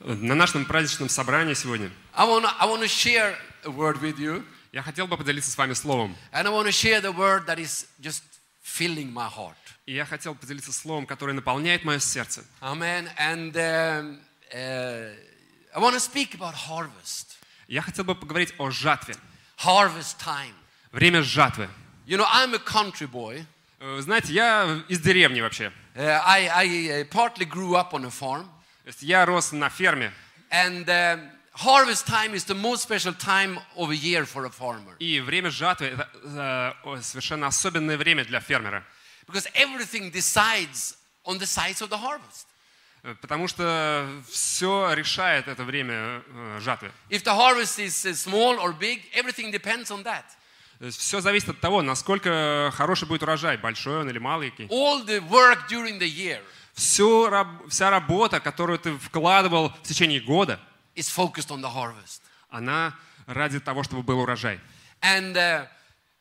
На нашем праздничном собрании сегодня I want I wanna share a word with you, я хотел бы поделиться с вами словом. and I want to share the word that is just filling my heart. И я хотел поделиться словом, которое наполняет мое сердце. Amen. And um, uh, I want to speak about harvest, Я хотел бы поговорить о жатве. harvest time. Время жатвы. You know, I'm a country boy. Э, Знаете, я из деревни вообще. Uh, I, I uh, partly grew up on a farm, есть я рос на ферме. and um, harvest time is the most special time of a year for a farmer И время жатвы – это э, совершенно особенное время для фермера. because everything decides on the size of the harvest. Э, Потому что все решает это время э, жатвы. If the harvest is uh, small or big, everything depends on that. Все зависит от того, насколько хороший будет урожай, большой он или маленький. All the work during the year Раб- вся работа, которую ты вкладывал в течение года, is focused on the harvest. она ради того, чтобы был урожай. And uh,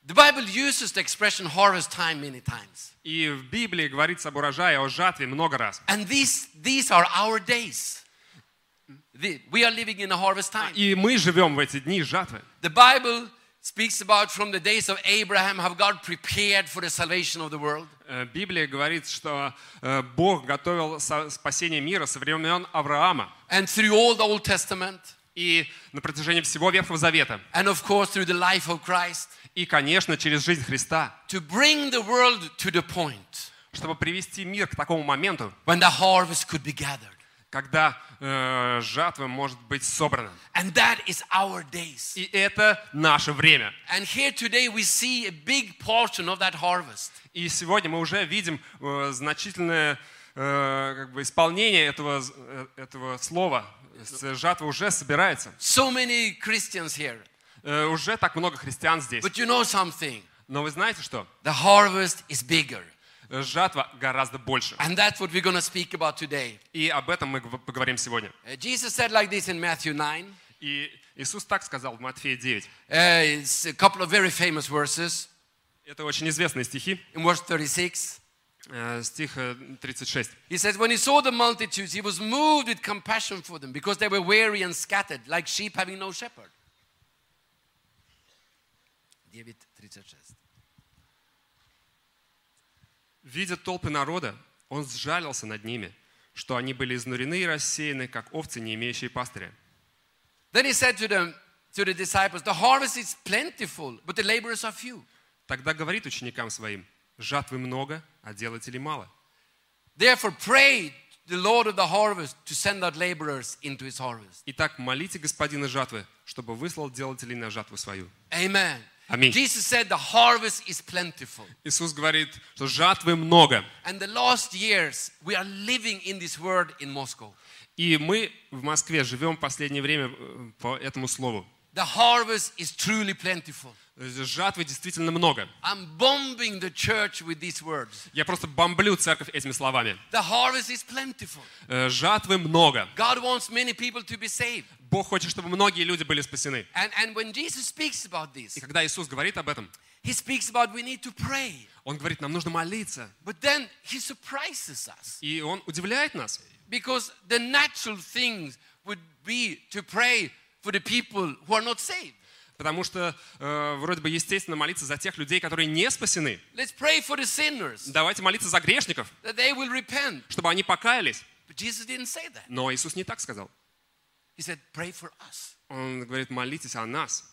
the Bible uses the expression harvest time many times. И в Библии говорится об урожае, о жатве много раз. And these, these are our days. We are living in a harvest time. И мы живем в эти дни жатвы. The Bible speaks about from the days of Abraham how God prepared for the salvation of the world. Э, Библия говорит, что э, Бог готовил со- спасение мира со времен Авраама. And through all the Old Testament, И на протяжении всего Ветхого Завета. and of course through the life of Christ, И, конечно, через жизнь Христа. to bring the world to the point Чтобы привести мир к такому моменту, when the harvest could be gathered. когда э, жатва может быть собрана. And that is our days. И это наше время. And here today we see a big portion of that harvest. И сегодня мы уже видим э, значительное э, как бы исполнение этого, э, этого слова. С- Жатва уже собирается. So many Christians here. Э, уже так много христиан здесь. But you know something? Но вы знаете что? The harvest is bigger. Э, Жатва гораздо больше. And that's what we're going to speak about today. И об этом мы г- поговорим сегодня. Uh, Jesus said like this in Matthew 9. И Иисус так сказал в Матфея 9. Uh, it's a couple of very famous verses. Это очень известные стихи. In verse 36, Э, Стих э, 36. he says, When he saw the multitudes, he was moved with compassion for them because they were weary and scattered, like sheep having no shepherd. 9:36. Видя толпы народа, он сжалился над ними, что они были изнурены и рассеяны, как овцы, не имеющие пастыря. Then he said to them, to the disciples, The harvest is plentiful, but the laborers are few. Тогда говорит ученикам своим, жатвы много, а делателей мало. Therefore, pray the Lord of the harvest to send out laborers into his harvest. Итак, молите господина жатвы, чтобы выслал делателей на жатву свою. Amen. Аминь. Jesus said the harvest is plentiful. Иисус говорит, что жатвы много. And the last years, we are living in this word in Moscow. И мы в Москве живем в последнее время э, по этому слову. The harvest is truly plentiful. То есть Жатвы действительно много. I'm bombing the church with these words. Я просто бомблю церковь этими словами. The harvest is plentiful. Э, Жатвы много. God wants many people to be saved. Bог хочет, чтобы многие люди были спасены. And, and when Jesus speaks about this, И когда Иисус говорит об этом, he speaks about we need to pray. Он говорит, нам нужно молиться. But then he surprises us И Он удивляет нас. because the natural thing would be to pray for the people who are not saved. Потому что э, вроде бы естественно молиться за тех людей, которые не спасены. Let's pray for the sinners Давайте молиться за грешников, that they will repent. чтобы они покаялись. But Jesus didn't say that. Но Иисус не так сказал. He said, pray for us. Он говорит, молитесь о нас.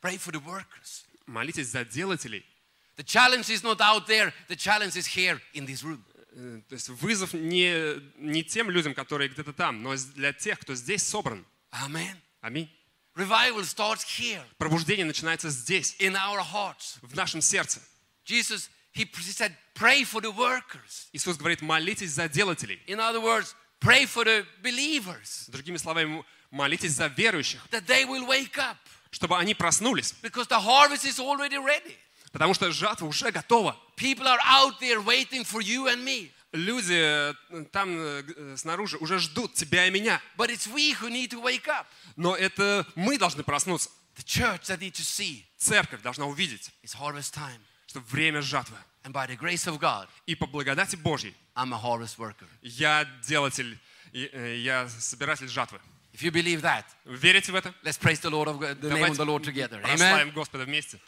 Pray for the workers. Молитесь за делателей. The challenge is not out there, the challenge is here in this room. Э, То есть вызов не, не тем людям, которые где-то там, но для тех, кто здесь собран. Amen. Аминь. Revival starts here Пробуждение начинается здесь, in our hearts. в нашем сердце. Jesus, he he said, pray for the workers. Иисус говорит, молитесь за делателей. In other words, pray for the believers Другими словами, молитесь за верующих, that they will wake up чтобы они проснулись. because the harvest is already ready. Потому что жатва уже готова. People are out there waiting for you and me. Люди э, там э, э, снаружи уже ждут тебя и меня. But it's we who need to wake up. Но это мы должны проснуться. The church that need to see Церковь должна увидеть, it's harvest time. что время жатвы. And by the grace of God, И по благодати Божьей I'm a harvest worker. я делатель я собиратель жатвы. If you believe that, верите в это? let's praise the Lord of the name of the Lord together. Amen. Господа вместе.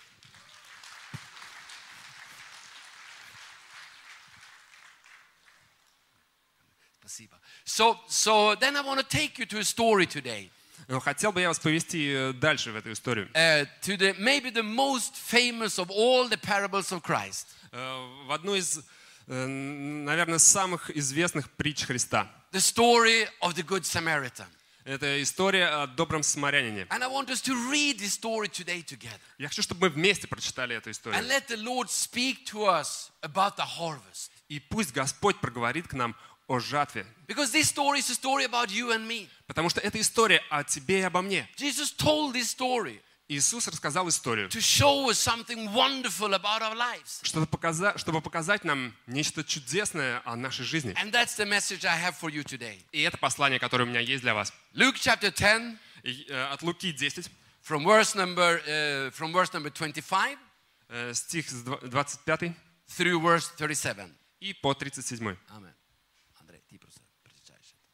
So, so then I want to take you to a story today. Но хотел бы я вас повести э, дальше в эту историю. uh, to the maybe the most famous of all the parables of Christ. Э, В одну из, э, наверное, самых известных притч Христа. The story of the Good Samaritan. Это история о добром самарянине. And I want us to read this story today together. Я хочу, чтобы мы вместе прочитали эту And историю. let the Lord speak to us about the harvest. И пусть Господь проговорит к нам о жатве. Because this story is a story about you and me. Потому что это история о тебе и обо мне. Jesus told this story Иисус рассказал историю, to show us something wonderful about our lives. чтобы показать, чтобы показать нам нечто чудесное о нашей жизни. And that's the message I have for you today. И это послание, которое у меня есть для вас. Luke chapter 10, И, э, От Луки 10, from verse number, uh, from verse number 25 э, стих с дв- 25 through verse 37. и по 37. Amen. Андрей, ты просто прочитаешь это.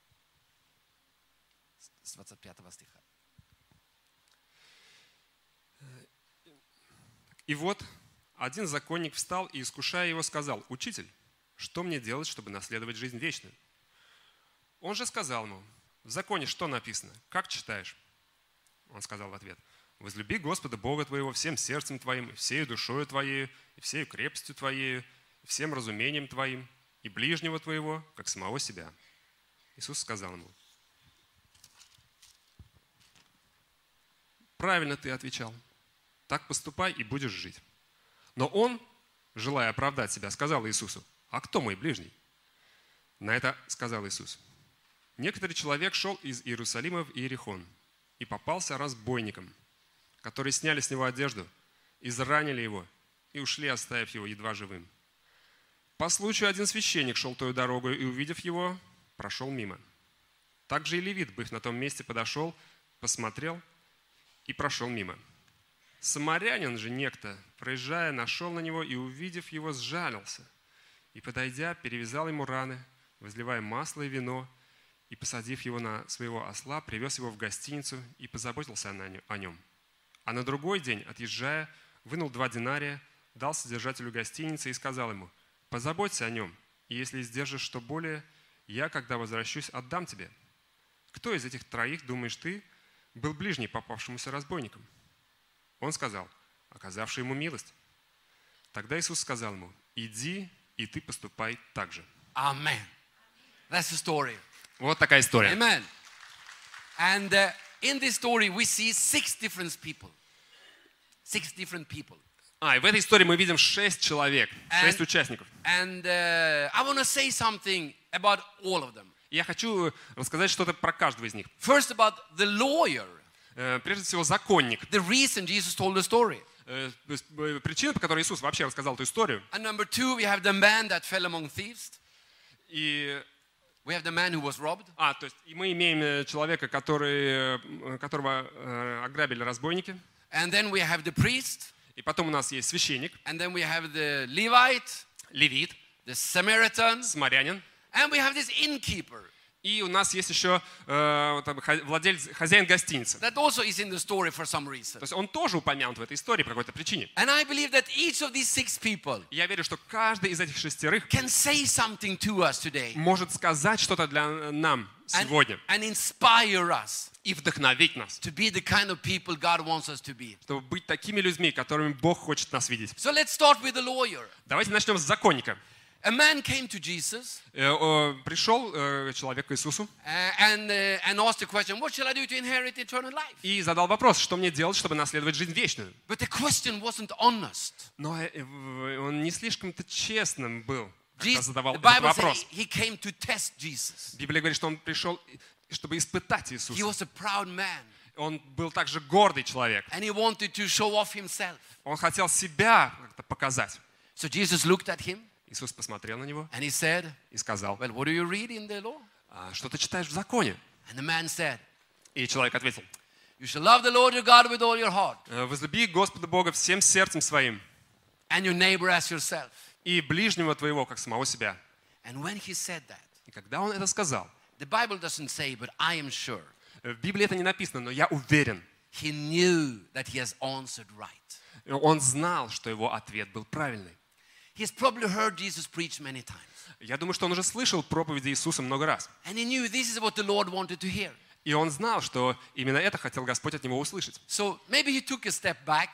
С 25 стиха. И вот один законник встал и, искушая его, сказал, «Учитель, что мне делать, чтобы наследовать жизнь вечную?» Он же сказал ему, «В законе что написано? Как читаешь?» Он сказал в ответ, «Возлюби Господа Бога твоего всем сердцем твоим, и всею душою твоей, и всею крепостью твоей, и всем разумением твоим, и ближнего твоего, как самого себя». Иисус сказал ему, «Правильно ты отвечал. Так поступай и будешь жить». Но он, желая оправдать себя, сказал Иисусу, «А кто мой ближний?» На это сказал Иисус, «Некоторый человек шел из Иерусалима в Иерихон и попался разбойникам, которые сняли с него одежду, изранили его и ушли, оставив его едва живым. По случаю один священник шел той дорогой и, увидев его, прошел мимо. Также и левит, быв на том месте, подошел, посмотрел и прошел мимо. Самарянин же некто, проезжая, нашел на него и, увидев его, сжалился. И, подойдя, перевязал ему раны, возливая масло и вино, и, посадив его на своего осла, привез его в гостиницу и позаботился о нем. А на другой день, отъезжая, вынул два динария, дал содержателю гостиницы и сказал ему, «Позаботься о нем, и если издержишь что более, я, когда возвращусь, отдам тебе». Кто из этих троих, думаешь ты, был ближний попавшемуся разбойникам? Он сказал, оказавший ему милость. Тогда Иисус сказал ему, иди, и ты поступай так же. Amen. That's the story. Вот такая история. Amen. And uh, in this story, we see six different people. Six different people. А, и в этой истории мы видим шесть человек, шесть And- участников. And uh, I want to say something about all of them. Я хочу рассказать что-то про каждого из них. First, about the lawyer, Э, Прежде всего, законник. the reason Jesus told the story. Э, э, Причина, по которой Иисус вообще рассказал эту историю. And number two, we have the man that fell among thieves. И, We have the man who was robbed. а, то есть мы имеем человека, который, которого ограбили разбойники. And then we have the priest. И потом у нас есть священник, And then we have the Levite, левит, the Samaritan. самарянин. And we have this innkeeper. И у нас есть еще э, там владелец, хозяин гостиницы. That also is in the story for some reason. То есть он тоже упомянут в этой истории по какой-то причине. And I believe that each of these six people Я верю, что каждый из этих шестерых can say something to us today может сказать что-то для нам and, сегодня and inspire us и вдохновить нас, to be the kind of people God wants us to be. чтобы быть такими людьми, которыми Бог хочет нас видеть. So let's start with the lawyer. Давайте начнем с законника. A man came to Jesus Э, э, Пришел э, человек к Иисусу uh, and, uh, and asked the question, What shall I do to inherit eternal life? и задал вопрос, что мне делать, чтобы наследовать жизнь вечную. But the question wasn't honest. Но э, э, он не слишком-то честным был, когда Jesus, задавал the этот Bible says вопрос. he came to test Jesus. Библия говорит, что он пришел, чтобы испытать He Иисуса. was a proud man Он был также гордый человек. and he wanted to show off himself. Он хотел себя как-то показать. So Jesus looked at him Иисус посмотрел на него and he said, и сказал, Well, what do you read in the law? «А что ты читаешь в законе? And the man said, И человек ответил, You shall love the Lord your God with all your heart «Э, возлюби Господа Бога всем сердцем своим and your neighbor as yourself. и ближнего твоего, как самого себя. And when he said that, И когда он это сказал, the Bible doesn't say, but I am sure. Э, В Библии это не написано, но я уверен. He knew that he has answered right. Он знал, что его ответ был правильный. He's probably heard Jesus preach many times. Я думаю, что он уже слышал проповеди Иисуса много раз. And he knew this is what the Lord wanted to hear. И он знал, что именно это хотел Господь от него услышать. So maybe he took a step back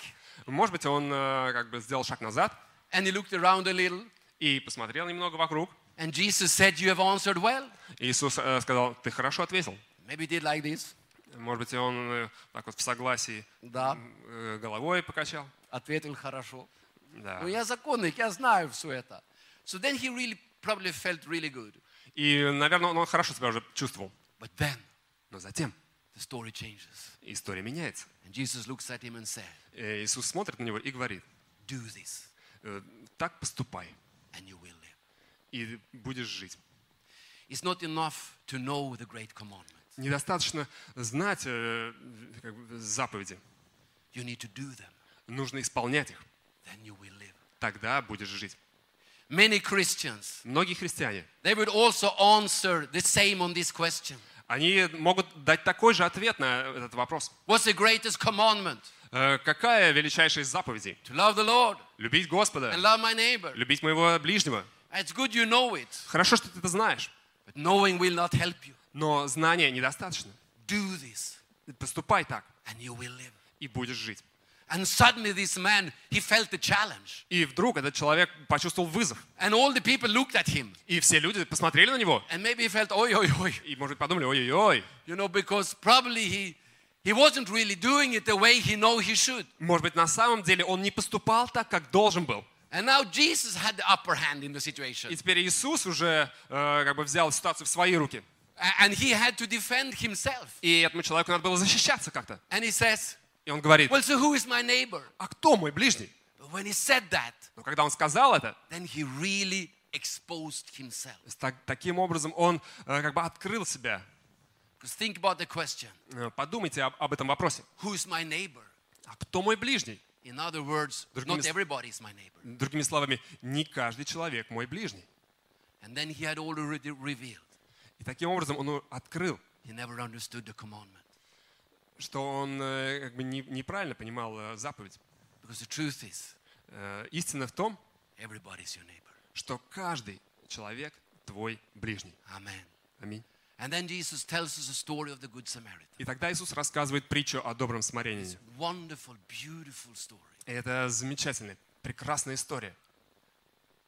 Может быть, он э, как бы сделал шаг назад and he looked around a little. и посмотрел немного вокруг. And Jesus said, You have answered well. Иисус э, сказал, ты хорошо ответил. Maybe he did like this. Может быть, он э, так вот в согласии Да, головой покачал. ответил хорошо. Да. Ну, я законник, я знаю все это. So then he really probably felt really good. И, наверное, он, он хорошо себя уже чувствовал. But then Но затем the story changes. история меняется. And Jesus looks at him and said, Э, Иисус смотрит на него и говорит, Do this «Э, так поступай, and you will live. и будешь жить. It's not enough to know the great commandments. Недостаточно знать э, как бы, заповеди. You need to do them. Нужно исполнять их. Тогда будешь жить. Many Christians, Многие христиане, they would also answer the same on this question. они могут дать такой же ответ на этот вопрос. What's the greatest commandment? Э, Какая величайшая из заповедей? To love the Lord Любить Господа, and love my neighbor. любить моего ближнего. It's good you know it, Хорошо, что ты это знаешь, but knowing will not help you. но знания недостаточно. Do this Поступай так, and you will live. и будешь жить. And suddenly this man, he felt the challenge. И вдруг этот человек почувствовал вызов. And all the people looked at him. И все люди посмотрели на него. And maybe he felt, oi, oi, oi. И, может быть, подумали, ой-ой-ой. You know, because probably he, he wasn't really doing it the way he know he should. Может быть, на самом деле он не поступал так, как должен был. And now Jesus had the upper hand in the И situation. теперь Иисус уже э, как бы взял ситуацию в свои руки. A- And he had to defend himself. И этому человеку надо было защищаться как-то. And he says, И он говорит, well, so who is my neighbor? а кто мой ближний? But when he said that, Но когда он сказал это, then he really exposed himself. так- таким образом он э, как бы открыл себя. Think about the question, Э, Подумайте об, об этом вопросе. who is my neighbor? А кто мой ближний? In other words, Другими not everybody is my neighbor. Другими словами, не каждый человек мой ближний. And then he had already revealed. И таким образом он открыл, He never understood the commandment. Что он э, как бы не- неправильно понимал э, заповедь. Is, Э, Истина в том, что каждый человек твой ближний. Аминь. And then Jesus tells us a story of the Good Samaritan. И тогда Иисус рассказывает притчу о добром смирении. Wonderful, beautiful story И это замечательная, прекрасная история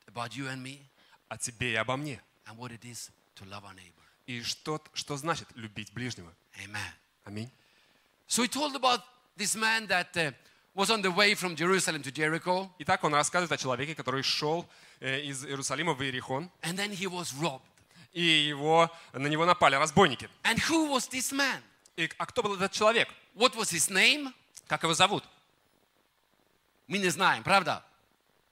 about you and me о тебе и обо мне. and what it is to love our neighbor. И что, что значит любить ближнего. Amen. Аминь. So he told about this man that uh, was on the way from Jerusalem to Jericho, Итак, он рассказывает о человеке, который шел э, из Иерусалима в Иерихон, and then he was robbed. и его, на него напали разбойники. And who was this man? И, а кто был этот человек? What was his name? Как его зовут? Мы не знаем, правда?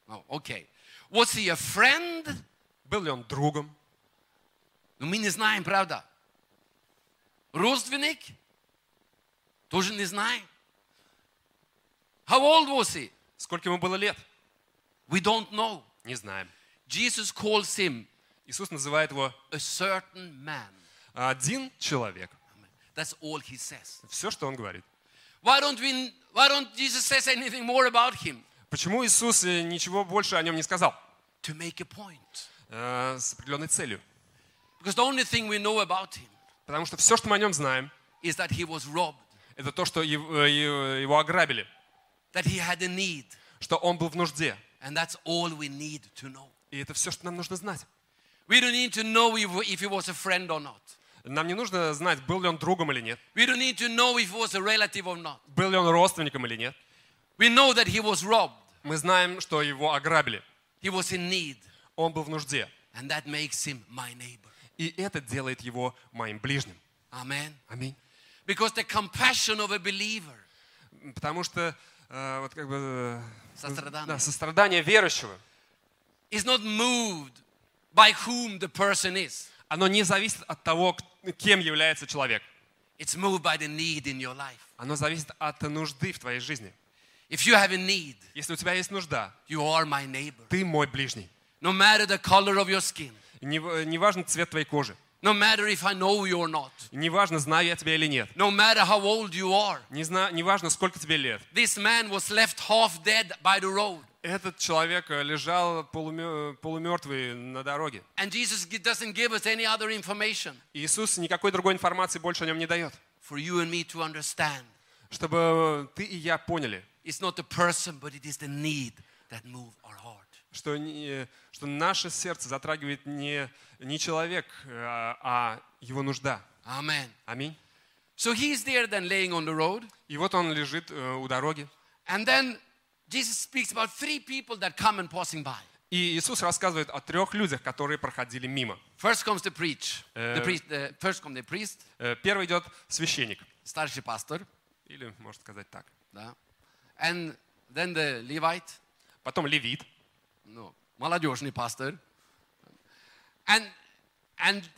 Oh, okay. Was he a friend? Был ли он другом? Ну, мы не знаем, правда? Родственник? Тоже не знаем. How old was he? Сколько ему было лет? We don't know. Не знаем. Jesus calls him Иисус называет его a certain man. один человек. That's all he says. Все, что он говорит. Why don't we why don't Jesus says anything more about him? Почему Иисус э, ничего больше о нем не сказал? To make a point. Э, с определенной целью. Because the only thing we know about him Потому что все, что мы о нем знаем, is that he was robbed, это то, что его, э, его ограбили, that he had a need, что он был в нужде. and that's all we need to know. И это все, что нам нужно знать. We don't need to know if, if he was a friend or not. Нам не нужно знать, был ли он другом или нет, We don't need to know if he was a relative or not. был ли он родственником или нет. We know that he was robbed. Мы знаем, что его ограбили. He was in need. Он был в нужде. And that makes him my neighbor. И это делает его моим ближним. Аминь. Because the compassion of a believer Потому что э, вот как бы э, Сострадание. да, сострадание верующего, is not moved by whom the person is. оно не зависит от того, кем является человек. It's moved by the need in your life. Оно зависит от нужды в твоей жизни. If you have a need, Если у тебя есть нужда, you are my neighbor. ты мой ближний. No matter the color of your skin, Не, в- не важен цвет твоей кожи, No matter if I know you or not. Неважно, знаю я тебя или нет. No matter how old you are. Не зна- неважно, сколько тебе лет. This man was left half dead by the road. Этот человек э, лежал полумё- полумертвый на дороге. And Jesus gi- doesn't give us any other information Иисус никакой другой информации больше о нем не дает. for you and me to understand. Чтобы ты и я поняли, It's not the person, but it is the need that move our heart. Что, не- что наше сердце затрагивает не, не человек, э, а его нужда. Amen. Аминь. So he's there then laying on the road. И вот он лежит э, у дороги. And then Jesus speaks about three people that come and passing by. И Иисус рассказывает о трех людях, которые проходили мимо. First comes the preach. The Uh, priest the, first comes the priest, Э, Первый идет священник, старший пастор, или можно сказать так. да. and then the Levite, Потом левит, no, молодежный пастор. And, and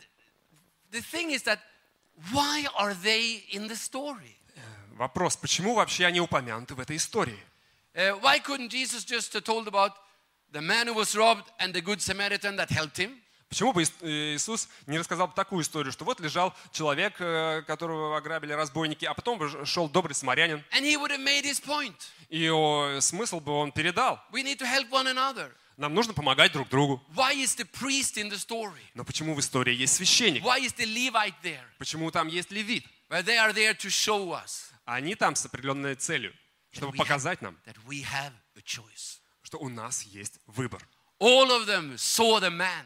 the thing is that why are they in the story? Вопрос, почему вообще они упомянуты в этой истории? Uh, why couldn't Jesus just told about the man who was robbed and the good Samaritan that helped him? Почему бы э, Иисус не рассказал бы такую историю, что вот лежал человек, э, которого ограбили разбойники, а потом шел добрый самарянин, и смысл бы он передал. Нам нужно помогать друг другу. Why is the priest in the story? Но почему в истории есть священник? Why is the Levite there? Почему там есть левит? Well, they are there to show us Они там с определенной целью, чтобы показать нам, that we have a choice. что у нас есть выбор. All of them saw the man.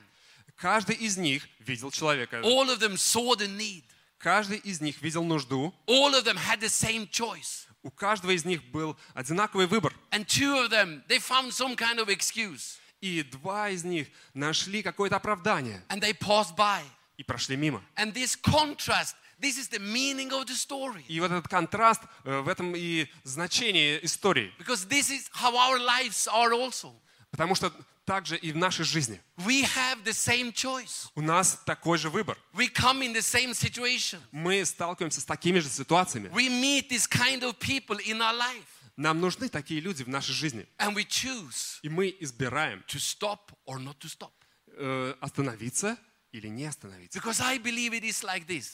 Каждый из них видел человека. All of them saw the need. Каждый из них видел нужду. All of them had the same choice. У каждого из них был одинаковый выбор. And two of them, they found some kind of excuse. И два из них нашли какое-то оправдание And they passed by. и прошли мимо. And this contrast, this is the meaning of the story. И вот этот контраст, э, в этом и значение истории. Because this is how our lives are also. Потому что также и в нашей жизни We have the same choice. у нас такой же выбор. We come in the same situation. Мы сталкиваемся с такими же ситуациями. We meet this kind of people in our life. Нам нужны такие люди в нашей жизни. And we choose И мы избираем to stop or not to stop. э, остановиться или не остановиться. Because I believe it is like this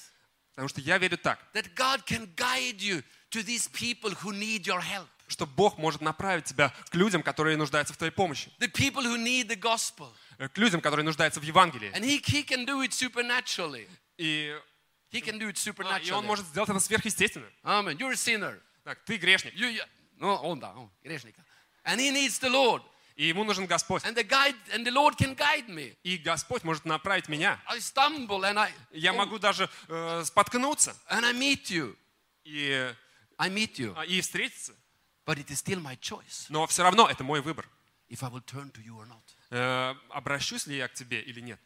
Потому что я верю так, that God can guide you to these people who need your help, Что Бог может направить тебя к людям, которые нуждаются в твоей помощи, the people who need the gospel. э, к людям, которые нуждаются в Евангелии. And He, he can do it supernaturally. И, He can do it а, и supernaturally. Он может сделать это сверхъестественно. Amen. You're a sinner. Так, ты грешник, You, you, no, он да, он грешник. And he needs the Lord. и ему нужен Господь. And the guide and the Lord can guide me. И Господь может направить меня. I stumble and I Я могу даже э, споткнуться and I meet you. и, I meet you. а, и встретиться. But it is still my choice Но все равно это мой выбор. if I will turn to you or not. Э, обращусь ли я к тебе или нет?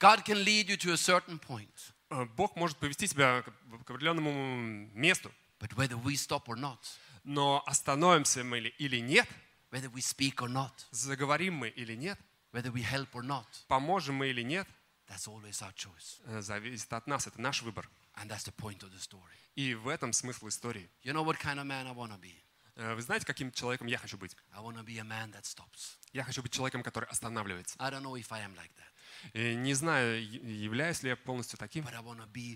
God can lead you to a certain point. Э, Бог может повести тебя к к определенному месту. But whether we stop or not, Но остановимся мы ли или нет, whether we speak or not, заговорим мы или нет, whether we help or not, поможем мы или нет, that's always our choice. э, зависит от нас. Это наш выбор. And that's the point of the story. И в этом смысл истории. You know what kind of man I want to be? Э, Вы знаете, каким человеком я хочу быть? Я хочу быть человеком, который останавливается. Like И не знаю, являюсь ли я полностью таким, like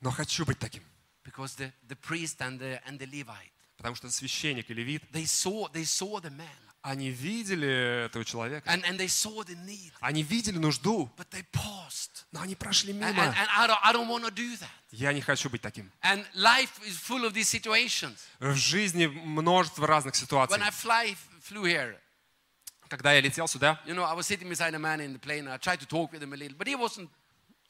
но хочу быть таким. The, the and the, and Потому что священник и левит, they saw, they saw они видели этого человека, and, and they saw the need, они видели нужду, but they paused. но они прошли And, and, мимо. and I don't, I don't want to do that. Я не хочу быть таким. And life is full of these situations. В жизни множество разных ситуаций. When I fly, flew here, Когда я летел сюда, you know, I was sitting beside a man in the plane. I tried to talk with him a little, but he wasn't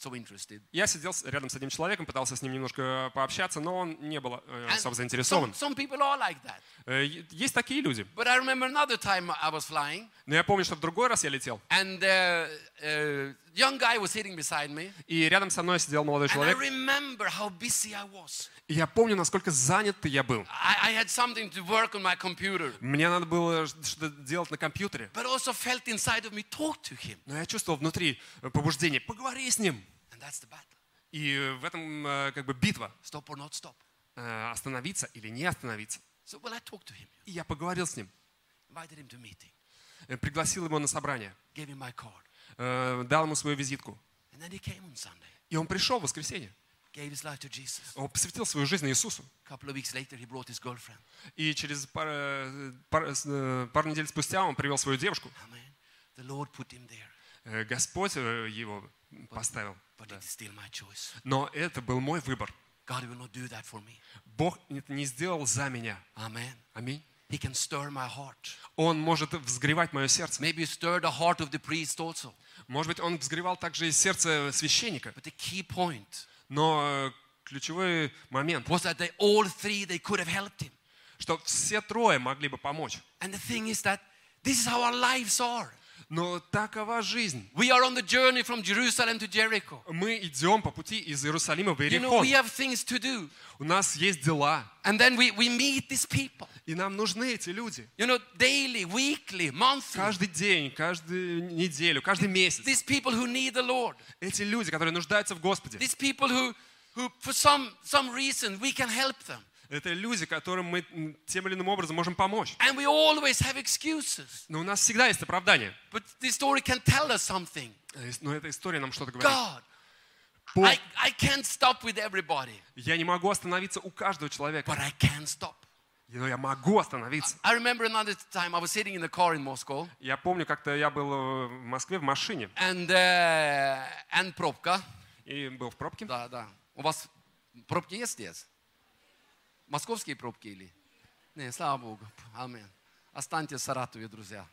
so interested. я сидел рядом с одним человеком, пытался с ним немножко пообщаться, но он не был э, особо some, заинтересован. some people are like that. Э, Есть такие люди. But I remember another time I was flying, Но я помню, что в другой раз я летел, and uh, uh, young guy was sitting beside me, и рядом со мной сидел молодой and I человек, remember how busy I was. и я помню, насколько занят я был. I, I had something to work on my computer, Мне надо было что-то делать на компьютере, but also felt inside of me, talk to him. но я чувствовал внутри э, побуждение, поговори с ним. That's the battle. И в этом э, как бы битва, Stop or not stop. э, остановиться или не остановиться. So, well, I talked to him, И я поговорил с ним, invited him to meeting, э, пригласил его на собрание, gave him my card. дал ему свою визитку. And then he came on Sunday, И он пришел в воскресенье. gave his life to Jesus. Он посвятил свою жизнь Иисусу. A couple of weeks later, he brought his girlfriend. И через пару, пар- с- э, пару недель спустя он привел свою девушку. Amen. The Lord put him there, Господь его поставил. but Да. it is still my choice. Но это был мой выбор. God will not do that for me. Бог это не сделал за меня. Amen. Аминь. He can stir my heart. Он может взгревать мое сердце. Maybe stir the heart of the priest also. Может быть, он взгревал также и сердце священника. But the key point Но э, ключевой момент, was that they all three they could have helped him. что все трое могли бы помочь. And the thing is that this is how our lives are. Но такова жизнь. We are on the journey from Jerusalem to Jericho. Мы идем по пути из Иерусалима в You know, Иерихон. we have things to do. У нас есть дела. And then we, we meet these people. И нам нужны эти люди. You know, daily, weekly, monthly. Каждый день, каждую неделю, каждый месяц. These people who need the Lord. Эти люди, которые нуждаются в Господе. These people who, who for some, some reason, we can help them. Это люди, которым мы тем или иным образом можем помочь. And we always have excuses. Но у нас всегда есть оправдание. But this story can tell us something. Э, Но эта история нам что-то говорит. God, Бог, I, I can't stop with everybody, я не могу остановиться у каждого человека, but I can stop. но я могу остановиться. I remember another time I was sitting in the car in Moscow Я помню, как-то я был э, в Москве в машине and, uh, and пробка. и был в пробке. Да, да. У вас пробки есть здесь? Московские пробки или? Не, слава Богу. Амин. Останьтесь в Саратове, друзья.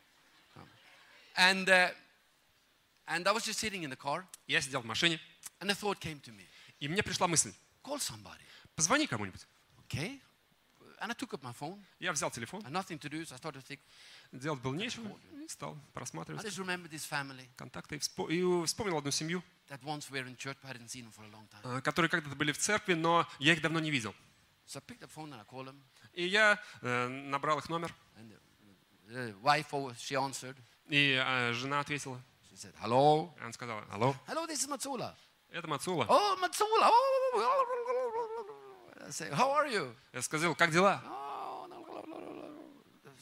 And, uh, and I was just sitting in the car Я сидел в машине, and a thought came to me. и мне пришла мысль, Call somebody. позвони кому-нибудь. Okay? And I took up my phone. Я взял телефон, And nothing to do, so I started to think, делать было нечего, и стал I просматривать just remember this family контакты. И, вспо- и вспомнил одну семью, that once were in church, but I hadn't seen them for a long time. э, которые когда-то были в церкви, но я их давно не видел. So I picked up the phone and I called them. И я э, набрал их номер, And the, the wife, oh, she answered. и э, жена ответила. She said, hello. Она сказала, алло, Hello, this is Matsula. это Мацула. Oh, Matsula. Oh. I say, how are you? Я сказал, как дела? Oh.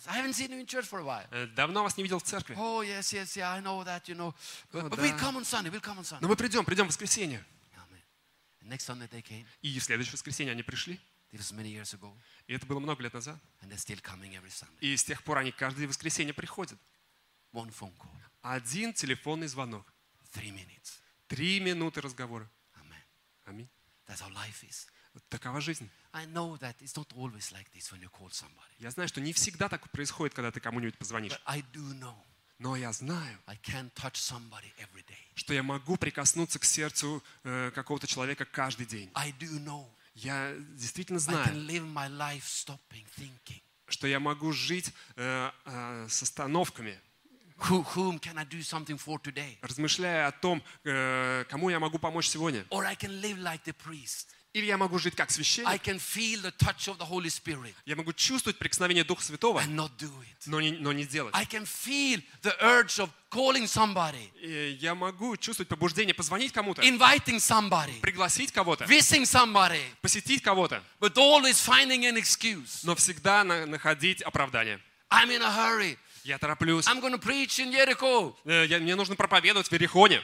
I haven't seen you in church for a while. «Э, Давно вас не видел в церкви. Oh, yes, yes, yeah, I know that, you know. But, Oh, but we'll come on Sunday, we'll come on Sunday. Но мы придем, придем в воскресенье. Next Sunday they came. И в следующее воскресенье они пришли. И это было много лет назад. И с тех пор они каждое воскресенье приходят. Один телефонный звонок. Три минуты разговора. Аминь. Такова жизнь. Я знаю, что не всегда так происходит, когда ты кому-нибудь позвонишь. Но я знаю, что я могу прикоснуться к сердцу э, какого-то человека каждый день. Я действительно знаю, что я могу жить э, э, с остановками, Who, whom can I do something for today? размышляя о том, э, кому я могу помочь сегодня. Or I can live like the priest. Или я могу жить как I священник. can feel the touch of the Holy Spirit Я могу чувствовать прикосновение Духа Святого, and not do it. но не, но не сделать. I can feel the urge of calling somebody, И Я могу чувствовать побуждение позвонить кому-то, inviting somebody, пригласить кого-то, visiting somebody, посетить кого-то, but always finding an excuse. но всегда на- находить оправдание. I'm in a hurry. Я тороплюсь. I'm to preach in Jericho. Э, я- мне нужно проповедовать в Верихоне.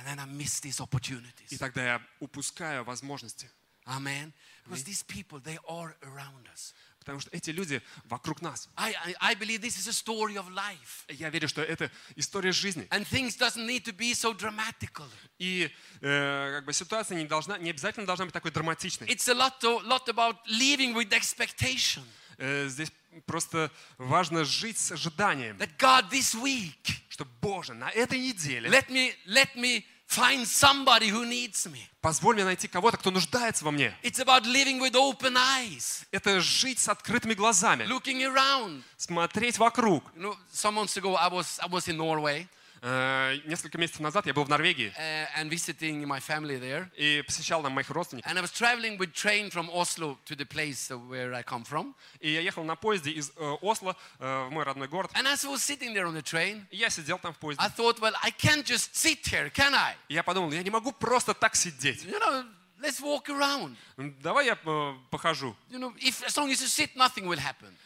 And then I miss these И opportunities. тогда я упускаю возможности. Amen. Because these people, they are around us. Потому что эти люди вокруг нас. I, I, believe this is a story of life. Я верю, что это история жизни. And things doesn't need to be so dramatical. И э, как бы ситуация не, должна, не обязательно должна быть такой драматичной. It's a lot, to, lot about living with expectation Э, здесь просто важно жить с ожиданием, that God this week, что, Боже, на этой неделе let me, let me find somebody who needs me. позволь мне найти кого-то, кто нуждается во мне. It's about living with open eyes, Это жить с открытыми глазами, looking around. смотреть вокруг. You know, some months ago I was, I was in Norway Э, Несколько месяцев назад я был в Норвегии uh, and visiting my family there. и посещал там моих родственников. And I was traveling with train from Oslo to the place where I come from. И я ехал на поезде из э, Осло э, в мой родной город. And as I was sitting there on the train, я сидел там в поезде. I thought, well, I can't just sit here, can I? Я подумал, я не могу просто так сидеть. You know, let's walk around. Давай я э, похожу. You know, if as long as you sit, nothing will happen.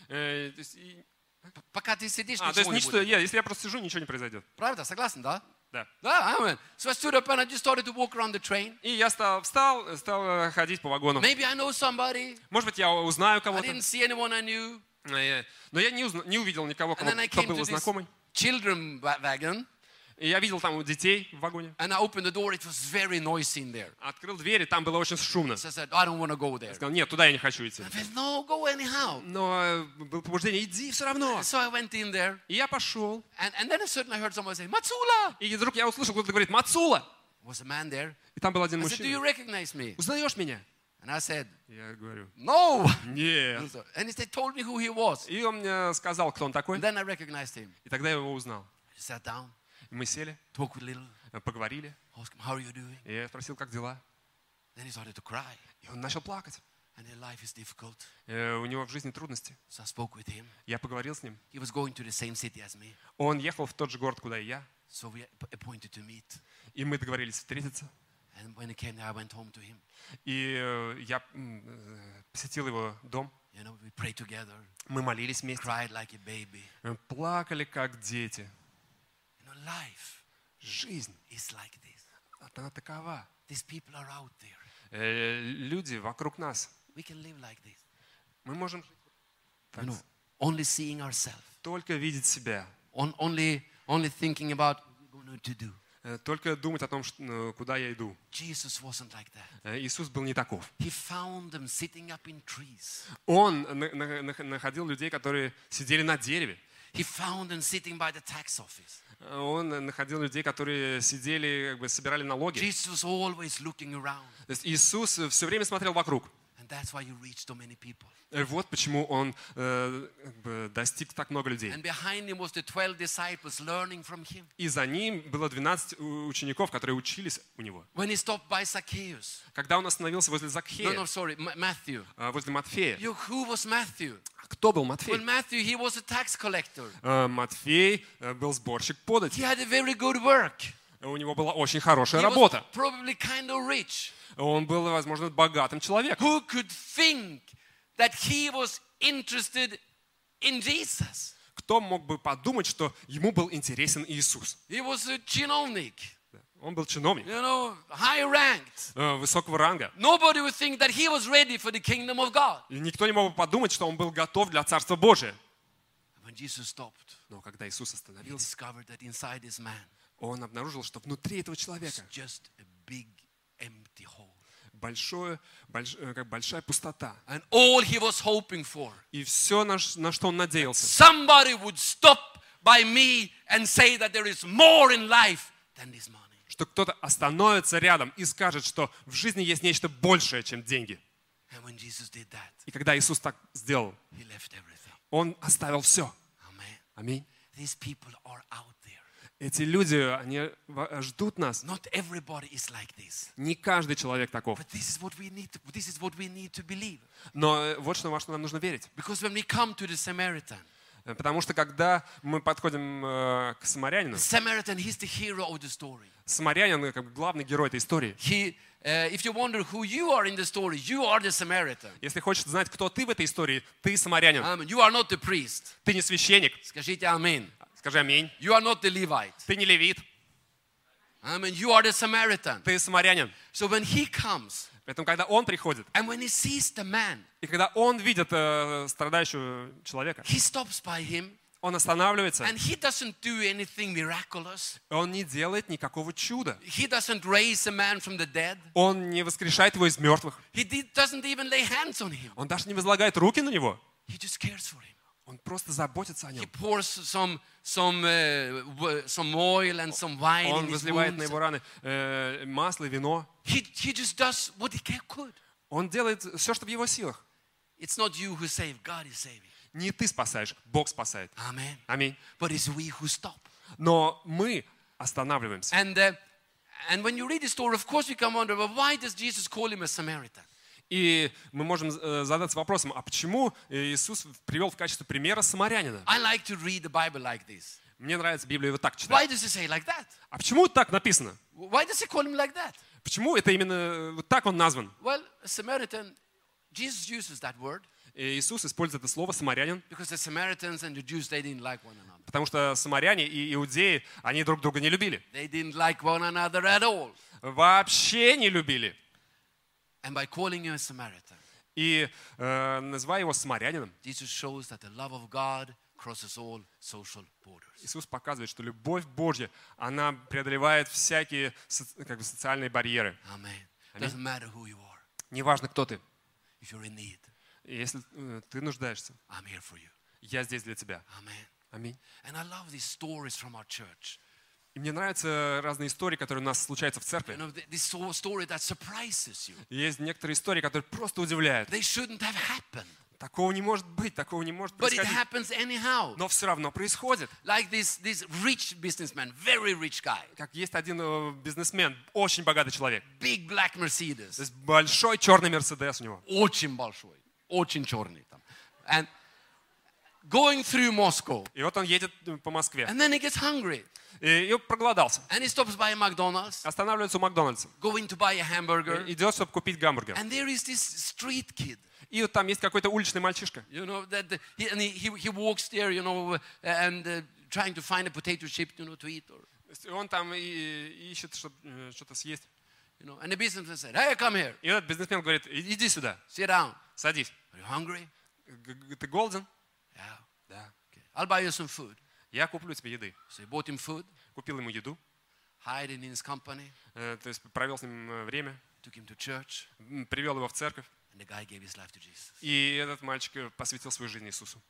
Э, Пока ты сидишь, а, то есть ничего не ничто, будет. я, если я просто сижу, ничего не произойдет. Правда? Согласен, да? Да. Ah, amen. So I stood up and I just started to walk around the train. И я стал, встал, стал э, ходить по вагону. Maybe I know somebody. Может быть, я узнаю I кого-то. didn't see anyone I knew. Э, Но я не, узна- не увидел никого, кого, I кто был знакомый. children wa- wagon И я видел там детей в вагоне. and I opened the door. It was very noisy in there. Открыл дверь, и там было очень шумно. So I said, I don't want to go there. Сказал, нет, туда я не хочу идти. I said, no, go anyhow. Но э, было побуждение, иди все равно. So I went in there. И я пошел. And, and then suddenly I heard someone say, Matsula! И вдруг я услышал, кто-то говорит, Мацула. Was a man there. И там был один I said, do you мужчина. recognize me? Узнаешь меня? And I said, Я говорю, no. нет. And he told me who he was. И он мне сказал, кто он такой. And then I recognized him. И тогда я его узнал. I sat down, мы сели, talked a little, э, поговорили. asked him, how are you doing? И я спросил, как дела. Then he started to cry. И он начал плакать. And his life is difficult. Э, У него в жизни трудности. So I spoke with him. Я поговорил с ним. He was going to the same city as me. Он ехал в тот же город, куда и я. So we appointed to meet. И мы договорились встретиться. And when he came there, I went home to him. И э, я э, посетил его дом. You know, we prayed together, Мы молились вместе. cried like a baby. Плакали, как дети. Life Жизнь, is like this. она такова. These people are out there. Э, Люди вокруг нас. We can live like this. Мы можем жить You know, only seeing ourselves. только видеть себя. On, only, only thinking about what we're going to do. Э, Только думать о том, э, куда я иду. Jesus wasn't like that. Э, Иисус был не таков. He found them up in trees. Он на- на- на- находил людей, которые сидели на дереве. He found them sitting by the tax office. Э, Он находил людей, которые сидели, как бы собирали налоги. Jesus was always looking around. То есть Иисус все время смотрел вокруг. That's why you reach so many people. Э, Вот почему он э, достиг так много людей. And behind him was the 12 disciples learning from him. И за ним было 12 у- учеников, которые учились у него. When he stopped by Zacchaeus. Когда он остановился возле No, Закхея, no, sorry, Ma- Matthew. э, возле Матфея, You, who was Matthew? кто был Well, Матфей? Matthew, he was a tax collector. Э, Матфей э, был сборщик He подати. had a very good work. У него была очень хорошая He работа. probably kind of rich. Он был, возможно, богатым человеком. Who could think that he was interested in Jesus? Кто мог бы подумать, что ему был интересен Иисус? He was a chinovnik, Он был чиновник you know, high ranked. э, высокого ранга. Nobody would think that he was ready for the kingdom of God. И никто не мог бы подумать, что он был готов для Царства Божия. When Jesus stopped, Но когда Иисус he остановился, discovered that inside this man он обнаружил, что внутри этого человека just a big empty hole. Большое, больш- э, как большая пустота. And all he was hoping for, И все, на, на что он надеялся, somebody would stop by me and say that there is more in life than this money. что кто-то остановится рядом и скажет, что в жизни есть нечто большее, чем деньги. And when Jesus did that, И когда Иисус так сделал, he left everything. он оставил все. Аминь. These people are out. Эти люди, они ждут нас. Not everybody is like this. Не каждый человек таков. But this is what we need to, this is what we need to believe. Но э, вот что, во что нам нужно верить. Because when we come to the Samaritan, Э, Потому что когда мы подходим э, к самарянину, Samaritan, he's the hero of the story. самарянин э, как бы главный герой этой истории. He, uh, if you wonder who you are in the story, you are the Samaritan. Если хочешь знать, кто ты в этой истории, ты самарянин. Amen. You are not the priest. Ты не священник. Скажите аминь. Скажи аминь. You are not the Levite. Ты не левит. Amen. You are the Samaritan. Ты самарянин. So when he comes Поэтому, когда он приходит, and when he sees the man, и когда он видит э, страдающего человека, he stops by him он останавливается, and he doesn't do anything miraculous. он не делает никакого чуда. He doesn't raise a man from the dead. Он не воскрешает его из мертвых. He doesn't even lay hands on him. Он даже не возлагает руки на него. He just cares for him. Он просто заботится о He нем. pours some, some, uh, w- some oil and some wine Он in his возливает на wounds. его раны э, масло, вино. He, he just does what he ca- could. Он делает все, что в его силах. It's not you who save, God is saving. Не ты спасаешь, Бог спасает. Amen. Аминь. But it's we who stop. Но мы останавливаемся. And, uh, and when you read the story, of course, we can wonder, well, why does Jesus call him a Samaritan? И мы можем э, задаться вопросом, а почему Иисус привел в качестве примера самарянина? I like to read the Bible like this. Мне нравится Библию вот так Why читать. does he say like that? А почему так написано? Why does he call him like that? Почему это именно э, вот так он назван? Well, Samaritan, Jesus uses that word. И Иисус использует это слово «самарянин», потому что самаряне и иудеи, они друг друга не любили. Вообще не любили. And by calling you a Samaritan, И э, называя его самарянином, Jesus shows that the love of God crosses all social borders. Иисус показывает, что любовь Божья, она преодолевает всякие соци- как бы, социальные барьеры. Amen. Doesn't matter who you are. Неважно, кто ты. If you're in need, И Если э, ты нуждаешься, I'm here for you. я здесь для тебя. Amen. Аминь. And I love these stories from our church. И мне нравятся разные истории, которые у нас случаются в церкви. Есть некоторые истории, которые просто удивляют. Такого не может быть, такого не может происходить. Но все равно происходит. Like this, this rich businessman, very rich guy, Как есть один э, бизнесмен, очень богатый человек. big black То Mercedes, есть большой черный Мерседес у него. очень большой, очень черный там. And going through Moscow, И вот он едет э, по Москве. and then he gets hungry, И, и проголодался. and he stops by McDonald's, Останавливается у Макдональдса. going to buy a hamburger, Идет, чтобы купить гамбургер. and there is this street kid. И вот там есть какой-то уличный мальчишка. You know that the, he, and he, he, he walks there, you know, uh, and uh, trying to find a potato chip, you know, to eat, or То есть Он там и- и ищет чтоб, э, что-то съесть. you know. And the businessman said, "Hey, come here, И этот бизнесмен говорит, «И- иди сюда, sit down. садись. Are you hungry? Г- г- Ты голоден? I'll buy you some food." Я куплю тебе еды. So he bought him food, Купил ему еду, hiding in his company, э, то есть провел с ним э, время, took him to church, привел его в церковь. and the guy gave his life to Jesus. И этот мальчик э, посвятил свою жизнь Иисусу.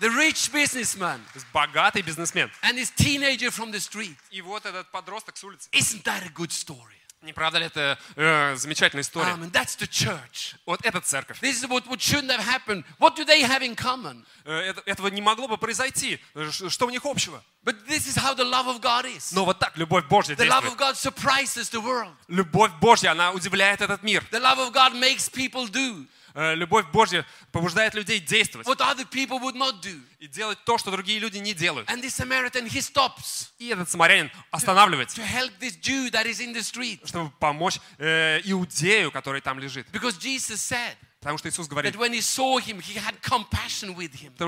The rich businessman богатый бизнесмен. and his teenager from the street. И вот этот подросток с улицы. Isn't that a good story? Не правда ли это э, замечательная история? I mean, that's the church. Вот это церковь. This is what, what shouldn't have happened. What do they have in common? Э, это- этого не могло бы произойти. Э, Что у них общего? But this is how the love of God is. Но вот так любовь Божья The love of. God surprises the world. Любовь Божья, она удивляет этот мир. The love of God makes people do Э, Любовь Божья побуждает людей действовать what other people would not do. и делать то, что другие люди не делают. And this Samaritan, he stops И этот самарянин останавливается, to help this Jew that is in the street. чтобы помочь э, иудею, который там лежит. Because Jesus said Потому что Иисус говорит, потому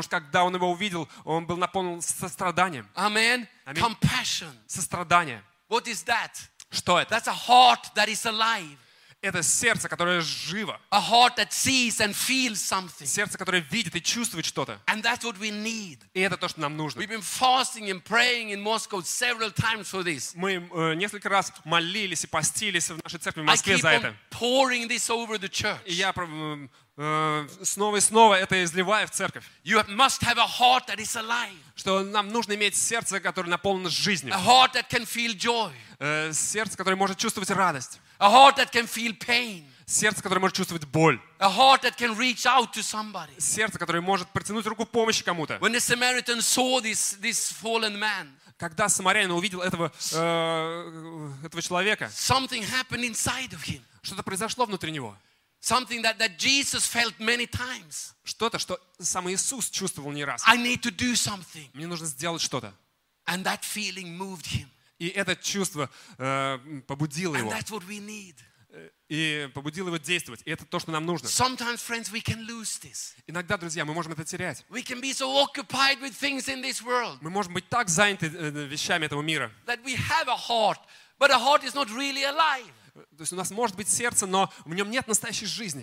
что когда он его увидел, он был наполнен состраданием. Compassion. Сострадание. What is that? Что это? That's a heart that is alive. Это сердце, которое живо. A heart that sees and feels something. Сердце, которое видит и чувствует что-то. And that's what we need. И это то, что нам нужно. We've been fasting and praying in Moscow several times for this. Мы э, несколько раз молились и постились в нашей церкви в Москве за это. pouring this over the И church. я э, э, снова и снова это изливаю в церковь. You must have a heart that is alive, Что нам нужно иметь сердце, которое наполнено жизнью. a heart that can feel joy, Э, Сердце, которое может чувствовать радость. A heart that can feel pain, Сердце, которое может чувствовать боль. a heart that can reach out to somebody. Сердце, которое может протянуть руку помощи кому-то. When the Samaritan saw this, this fallen man, Когда самарянин увидел этого, э, этого человека, something happened inside of him. что-то произошло внутри него. Something that, that Jesus felt many times. Что-то, что сам Иисус чувствовал не раз. I need to do something. Мне нужно сделать что-то. And that feeling moved him. И это чувство э, побудило его. need. И побудило его действовать. И это то, что нам нужно. Friends. Иногда, друзья, мы можем это терять. So Мы можем быть так заняты э, вещами этого мира. heart, really. То есть у нас может быть сердце, но в нем нет настоящей жизни.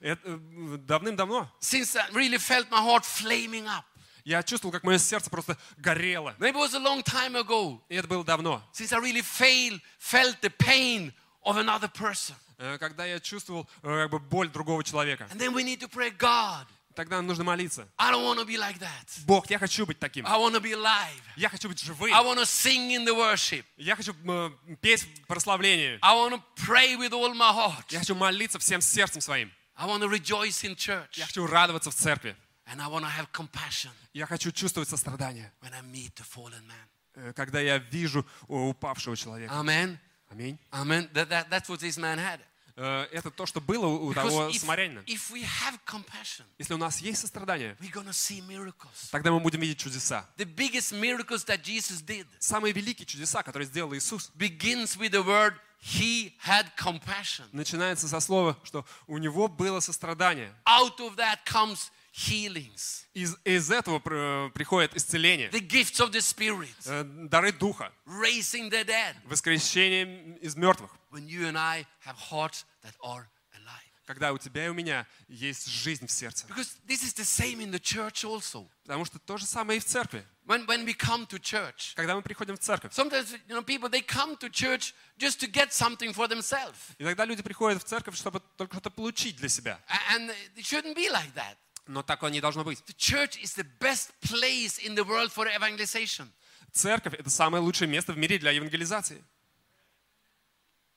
Это, э, давным-давно since I really felt my heart flaming up. Я чувствовал, как мое сердце просто горело. It was a long time ago И это было давно. since I really fail, felt the pain of another person. Э, Когда я чувствовал э, как бы боль другого человека. And then we need to pray, God, Тогда нам нужно молиться. I don't want to be like that. Бог, я хочу быть таким. I want to be alive. Я хочу быть живым. I want to sing in the worship. Я хочу э, петь в прославлении. I want to pray with all my heart. Я хочу молиться всем сердцем своим. I want to rejoice in church. Я хочу радоваться в церкви. And I want to have compassion Я хочу чувствовать сострадание, when I meet the fallen man. э, когда я вижу упавшего человека. Amen. Аминь. Had. Э, Это то, что было у того самарянина. Если у нас есть сострадание, we're going to see miracles. тогда мы будем видеть чудеса. The biggest miracles that Jesus did Самые великие чудеса, которые сделал Иисус, begins with the word he had compassion. начинается со слова, что у него было сострадание. Out of that comes healings, Из, из этого пр- приходит исцеление, the gifts of the Spirit, э, дары Духа, raising the dead. воскресение из мертвых. When you and I have hearts that are alive. Когда у тебя и у меня есть жизнь в сердце. Because this is the same in the church also. Потому что то же самое и в церкви. When, when we come to church, Когда мы приходим в церковь, sometimes you know people they come to church just to get something for themselves, иногда люди приходят в церковь, чтобы только что-то получить для себя. And it shouldn't be like that. Но такое не должно быть. The church is the best place in the world for evangelization. Церковь – это самое лучшее место в мире для евангелизации.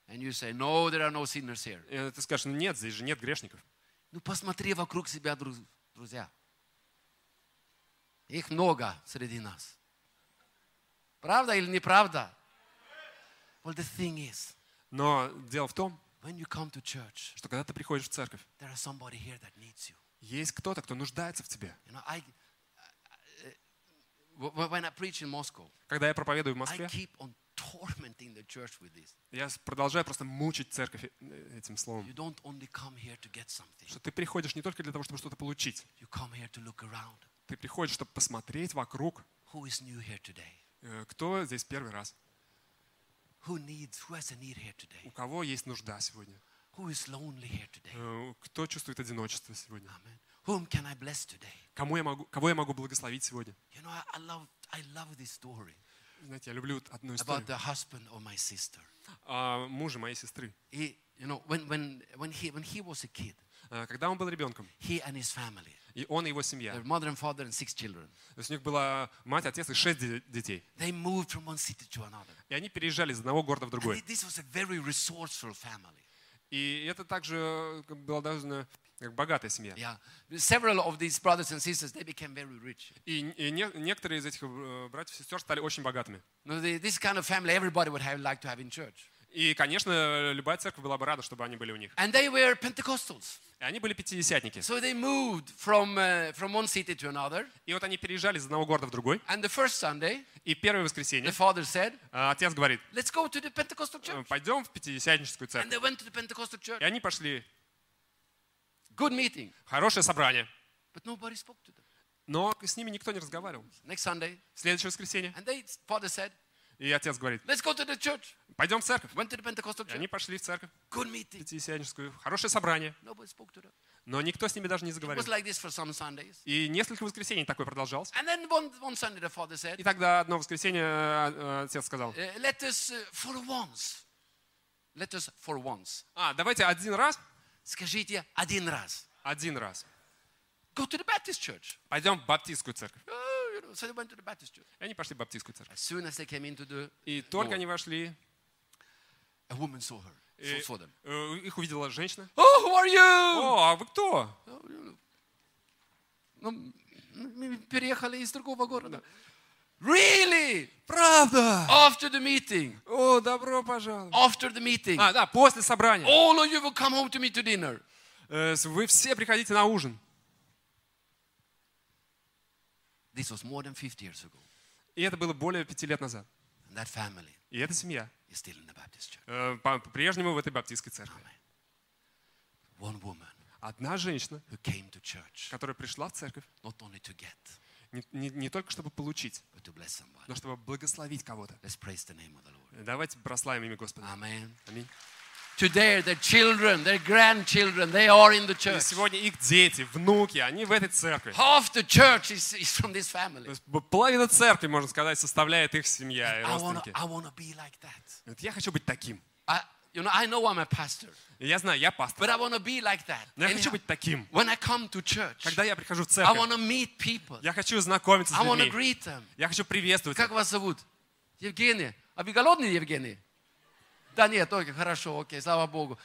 And you say, no, there are no sinners here. И ты скажешь, ну нет, здесь же нет грешников. Ну посмотри вокруг себя, друз- друзья. Их много среди нас. Правда или неправда? Well, the thing is, Но дело в том, when you come to church, что когда ты приходишь в церковь, there is somebody here that needs you. Есть кто-то, кто нуждается в тебе. You know, I, uh, uh, when I preach in Moscow, Когда я проповедую в I Москве, keep on tormenting the church with this. я продолжаю просто мучить церковь э, этим словом. You don't only come here to get something. Что ты приходишь не только для того, чтобы что-то получить. You come here to look around. Ты приходишь, чтобы посмотреть вокруг, Who is new here today? э, кто здесь первый раз, Who needs, who has a need here у кого есть нужда сегодня, Who is lonely here today? э, кто чувствует одиночество сегодня, Amen. Whom can I bless today? кому я могу, кого я могу благословить сегодня. You know, I, love, I love this story Знаете, я люблю одну about историю the husband of my sister. о муже моей сестры. He, you know, when, when, when, he, when he was a kid, Э, Когда он был ребенком, he and his family, и он и его семья, their mother and father and six children, то есть у них была мать, отец и шесть де- детей. they moved from one city to another. И они переезжали из одного города в And другой. this was a very resourceful family. И это также э, была довольно богатая семья. Yeah. Several of these brothers and sisters, they became very rich. И, и не- некоторые из этих э, братьев и сестер стали очень богатыми. The, this kind of family everybody would have like to have in church. И, конечно, любая церковь была бы рада, чтобы они были у них. And they were Pentecostals. И они были пятидесятники. So they moved from, uh, from one city to another. И вот они переезжали из одного города в другой. And the first Sunday, И первое the воскресенье father said, э, отец говорит, let's go to the Pentecostal «Э, church. пойдем в пятидесятническую And церковь. they went to the Pentecostal church. И они пошли. Good meeting. Хорошее собрание. But nobody spoke to them. Но с ними никто не разговаривал. Next Sunday, следующее воскресенье. and they, father said, И отец говорит, let's go to the church. пойдем в церковь. Went to the Pentecostal И они church. пошли в церковь, Good meeting. пятидесятническую. Хорошее собрание. Nobody spoke to them. Но никто с ними даже не It заговорил. was like this for some Sundays. И несколько воскресений такое продолжалось. And then one, one Sunday, the father И said, тогда одно воскресенье э, э, отец сказал, "Uh, let us uh, for once, let us for once. а, давайте один раз, Скажите один раз. один раз. Go to the Baptist church. Пойдем в баптистскую церковь. Oh, so they went to the Baptist church. И они пошли в баптистскую церковь. As soon as they came into the И только они вошли, a woman saw her, И- saw, them. э, их увидела женщина. Oh, who are you? О, а вы кто? Ну, мы переехали из другого города. Really? Правда? After the meeting, О, добро пожаловать. after the meeting, А, да, после собрания. all of you will come home to me to dinner. Э, Вы все приходите на ужин. This was more than 50 years ago. И это было более пяти лет назад. And that family И эта семья is still in the Baptist church. э, по- по-прежнему в этой баптистской церкви. One woman Одна женщина, who came to church которая пришла в церковь not only to get, не, не- не только чтобы получить, but to bless somebody. но чтобы благословить кого-то. Let's praise the name of the Lord. Давайте прославим имя Господа. Amen. Аминь. Today, their children, their grandchildren, they are in the И church. сегодня их дети, внуки, они в этой церкви. Half the church is, is from this family. половина церкви, можно сказать, составляет их семья и I родственники. to I wanna be like that. Я хочу быть таким. I, you know, I know I'm a pastor, И я знаю, я пастор, but I want to be like that. но я хочу быть таким. when I come to church, Когда я прихожу в I церковь, want to meet people. я хочу знакомиться с I людьми. greet them. Я хочу приветствовать Как их. вас зовут? Евгений. А вы голодный, Евгений? Да нет, окей, хорошо, окей, слава Богу.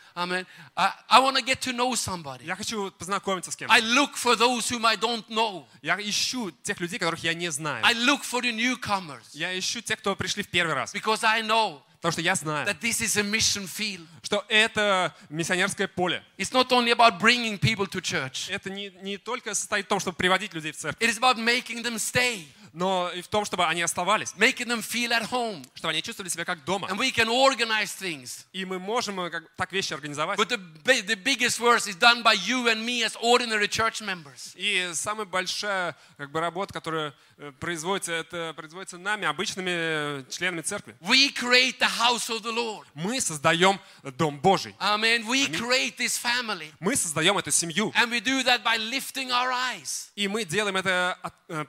Know somebody. Я хочу познакомиться с кем-то. I look for those whom I don't know. Я ищу тех людей, которых я не знаю. I look for the newcomers Я ищу тех, кто пришли в первый раз. because I know Потому что я знаю, that this is a mission field. что это миссионерское поле. It's not only about bringing people to church. Это не, не только состоит в том, чтобы приводить людей в церковь, It is about making them stay, но и в том, чтобы они оставались, making them feel at home. чтобы они чувствовали себя как дома. And we can organize things. И мы можем э, как, так вещи организовать. But the, bi- the biggest work is done by you and me as ordinary church members. И самая большая как бы, работа, которая э, производится, это производится нами, обычными э, членами церкви. We create the house of the Lord. Мы создаем Дом Божий. Amen. We create this family. Мы создаем эту семью. And we do that by lifting our eyes И мы делаем это,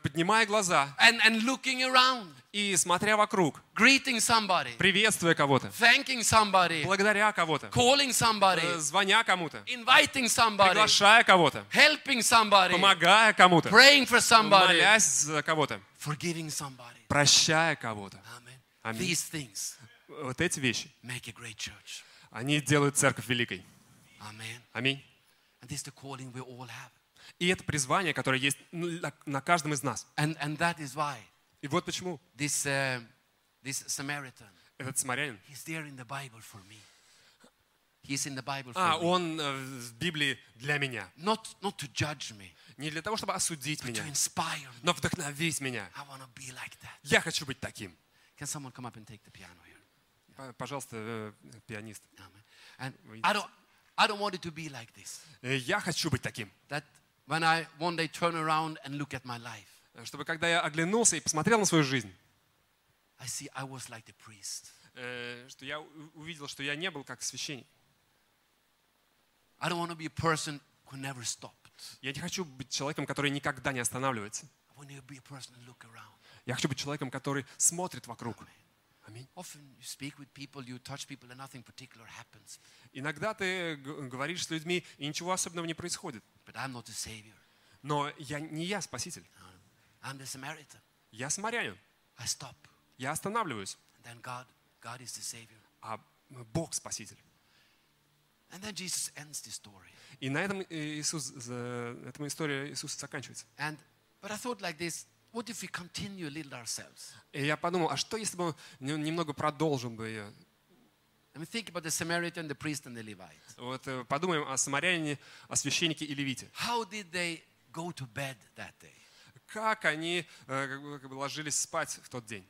поднимая глаза and, and looking around, и смотря вокруг, greeting somebody, приветствуя кого-то, thanking somebody, благодаря кого-то, calling э, somebody, звоня кому-то, inviting somebody, приглашая кого-то, helping somebody, помогая кому-то, praying for somebody, молясь за кого-то, forgiving somebody. прощая кого-то. Amen. These things Вот эти вещи, make a great church. они делают церковь великой. Amen. Аминь. And this is the calling we all have. И это призвание, которое есть на, каждом из нас. And, and that is why И вот почему this, uh, this Samaritan, этот самарянин, he's there in the Bible for me. He's in the Bible for а, me. он э, в Библии для меня. Not, not to judge me, Не для того, чтобы осудить but to меня, inspire me. но вдохновить меня. I want to be like that. Я хочу быть таким. Can someone come up and take the piano here? П- Пожалуйста, э, пианист. Amen. And I don't, I don't want it to be like this. Э, Я хочу быть таким. That when I one day turn around and look at my life, Э, Чтобы когда я оглянулся и посмотрел на свою жизнь, I see I was like the priest. э, что я увидел, что я не был как священник. I don't want to be a person who never stopped. Я не хочу быть человеком, который никогда не останавливается. I want to be a person who look around. Я хочу быть человеком, который смотрит вокруг. Аминь. Often you speak with people, you touch people, and nothing particular happens. Иногда ты г- говоришь с людьми, и ничего особенного не происходит. But I'm not the savior. Но я не я спаситель. I'm the Samaritan. Я самарянин. I stop. Я останавливаюсь. And then God, God is the savior. А Бог спаситель. And then Jesus ends the story. И на этом э, Иисус, за- этом история Иисуса заканчивается. And but I thought like this, what if we continue a little ourselves? И я подумал, а что если бы он немного продолжил бы ее? I mean, think about the Samaritan, the priest, and the Levite. Вот э, подумаем о самарянине, о священнике и левите. How did they go to bed that day? Как они э, как бы, ложились спать в тот день?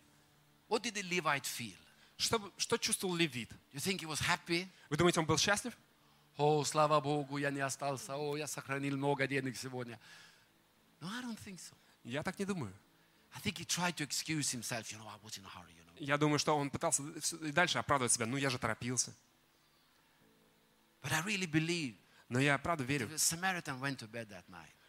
What did the Levite feel? Что, что чувствовал левит? You think he was happy? Вы думаете, он был счастлив? О, слава Богу, я не остался. О, я сохранил много денег сегодня. No, I don't think so. Я так не думаю. Я думаю, что он пытался и дальше оправдывать себя. Ну, я же торопился. But I really believe Но я правда верю,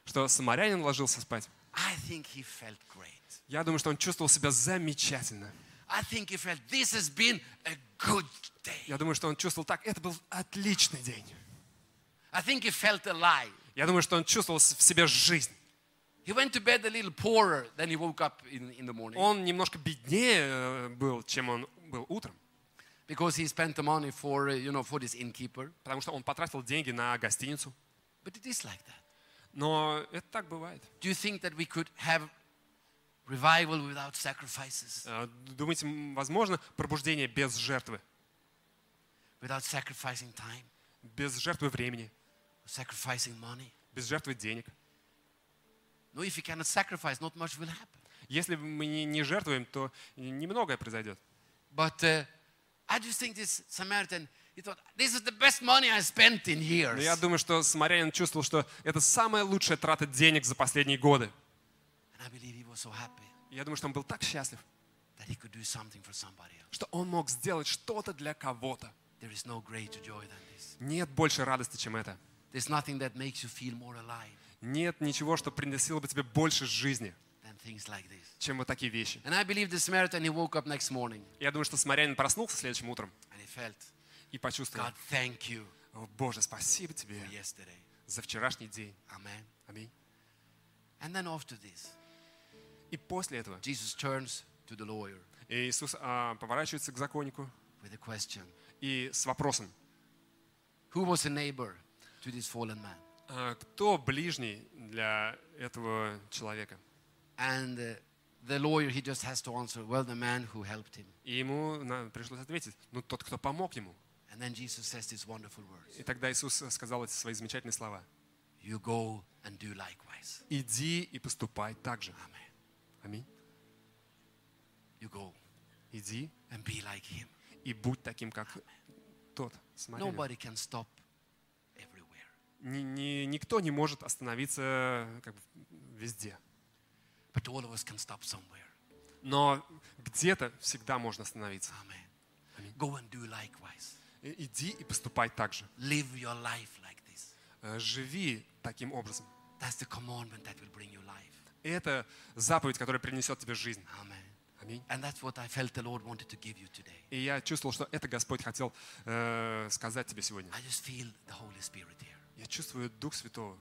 что самарянин ложился спать. I think he felt great. Я думаю, что он чувствовал себя замечательно. I think he felt this has been a good day. Я думаю, что он чувствовал так, это был отличный день. I think he felt alive. Я думаю, что он чувствовал в себе жизнь. He went to bed a little poorer than he woke up in, in the morning Он немножко беднее э, был, чем он был утром, because he spent the money for, uh, you know, for this innkeeper. потому что он потратил деньги на гостиницу. But it is like that. Но это так бывает. Do you think that we could have revival without sacrifices, Э, Думаете, м, возможно пробуждение без жертвы, without sacrificing time, без жертвы времени, sacrificing money? без жертвы денег? No, if you cannot sacrifice, not much will happen. Если мы не, жертвуем, то немногое произойдет. But uh, I just think this Samaritan, he thought, this is the best money I spent in Но years. я думаю, что самарянин чувствовал, что это самая лучшая трата денег за последние годы. And I believe he was so happy Я думаю, что он был так счастлив, that he could do something for somebody else. что он мог сделать что-то для кого-то. There is no greater joy than this. Нет больше радости, чем это. There's nothing that makes you feel more alive Нет ничего, что приносило бы тебе больше жизни, чем вот такие вещи. Я думаю, что самарянин проснулся следующим утром и почувствовал, «О, Боже, спасибо тебе за вчерашний день. Аминь. И после этого Иисус а, поворачивается к законнику и с вопросом, Who was a neighbor to this fallen man? А, кто ближний для этого человека? And uh, the lawyer, he just has to answer, well, the man who helped him. И ему пришлось ответить, ну тот, кто помог ему. And then Jesus says these wonderful words И тогда Иисус сказал эти свои замечательные слова. You go and do likewise. Иди и поступай так же. Amen. Аминь. You go Иди and be like him. и будь таким, как тот. Смотри. Nobody can stop. Ни- ни- никто не может остановиться как бы, везде. But all of us can stop somewhere. Но где-то всегда можно остановиться. Amen. Go and do likewise. Иди и поступай так же. Live your life like this. Э, Живи таким образом. That's the commandment that will bring you life. Это заповедь, которая принесет тебе жизнь. Amen. Аминь. И я чувствовал, что это Господь хотел э, сказать тебе сегодня. Я чувствую Дух Святого,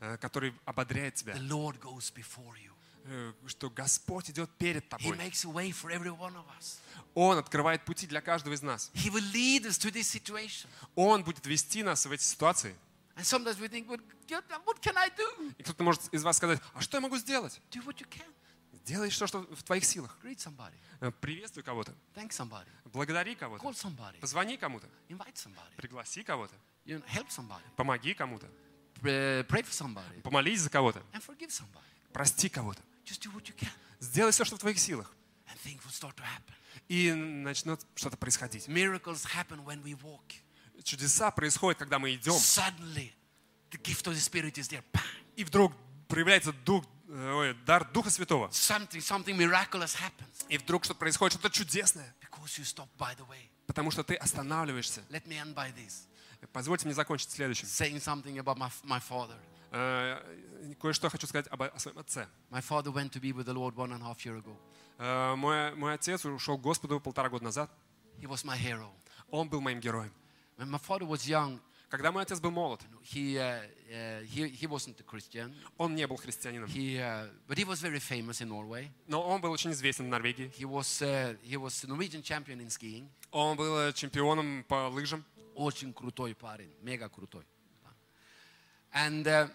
э, который ободряет тебя, э, что Господь идет перед тобой. Он открывает пути для каждого из нас. Он будет вести нас в эти ситуации. И кто-то может из вас сказать, а что я могу сделать? Делай что, что в твоих силах. Э, Приветствуй кого-то. Благодари кого-то. Позвони кому-то. Пригласи кого-то. Помоги кому-то. Pray pray for somebody. Помолись за кого-то. And forgive somebody. Прости кого-то. Just do what you can. Сделай все, что в твоих силах. And things will start to happen. И начнет что-то происходить. Miracles happen when we walk. Чудеса происходят, когда мы идем. Suddenly, the gift of the Spirit is there. Bang! И вдруг проявляется дух, э, ой, дар Духа Святого. Something, something miraculous happens И вдруг что-то происходит, что-то чудесное. because you stop by the way. Потому что ты останавливаешься. Позвольте мне закончить следующим. Saying something about my, my father. Э, Кое-что хочу сказать об, о своем отце. My father went to be with the Lord one and a half year ago. Э, Мой, мой отец ушел к Господу полтора года назад. He was my hero. Он был моим героем. When my father was young, Когда мой отец был молод, he, uh, uh, he, he wasn't a Christian. он не был христианином. He, uh, but he was very famous in Norway. Но он был очень известен в Норвегии. He was, uh, he was Norwegian champion in skiing. Он был э, чемпионом по лыжам. Очень крутой парень, мега крутой. And, uh,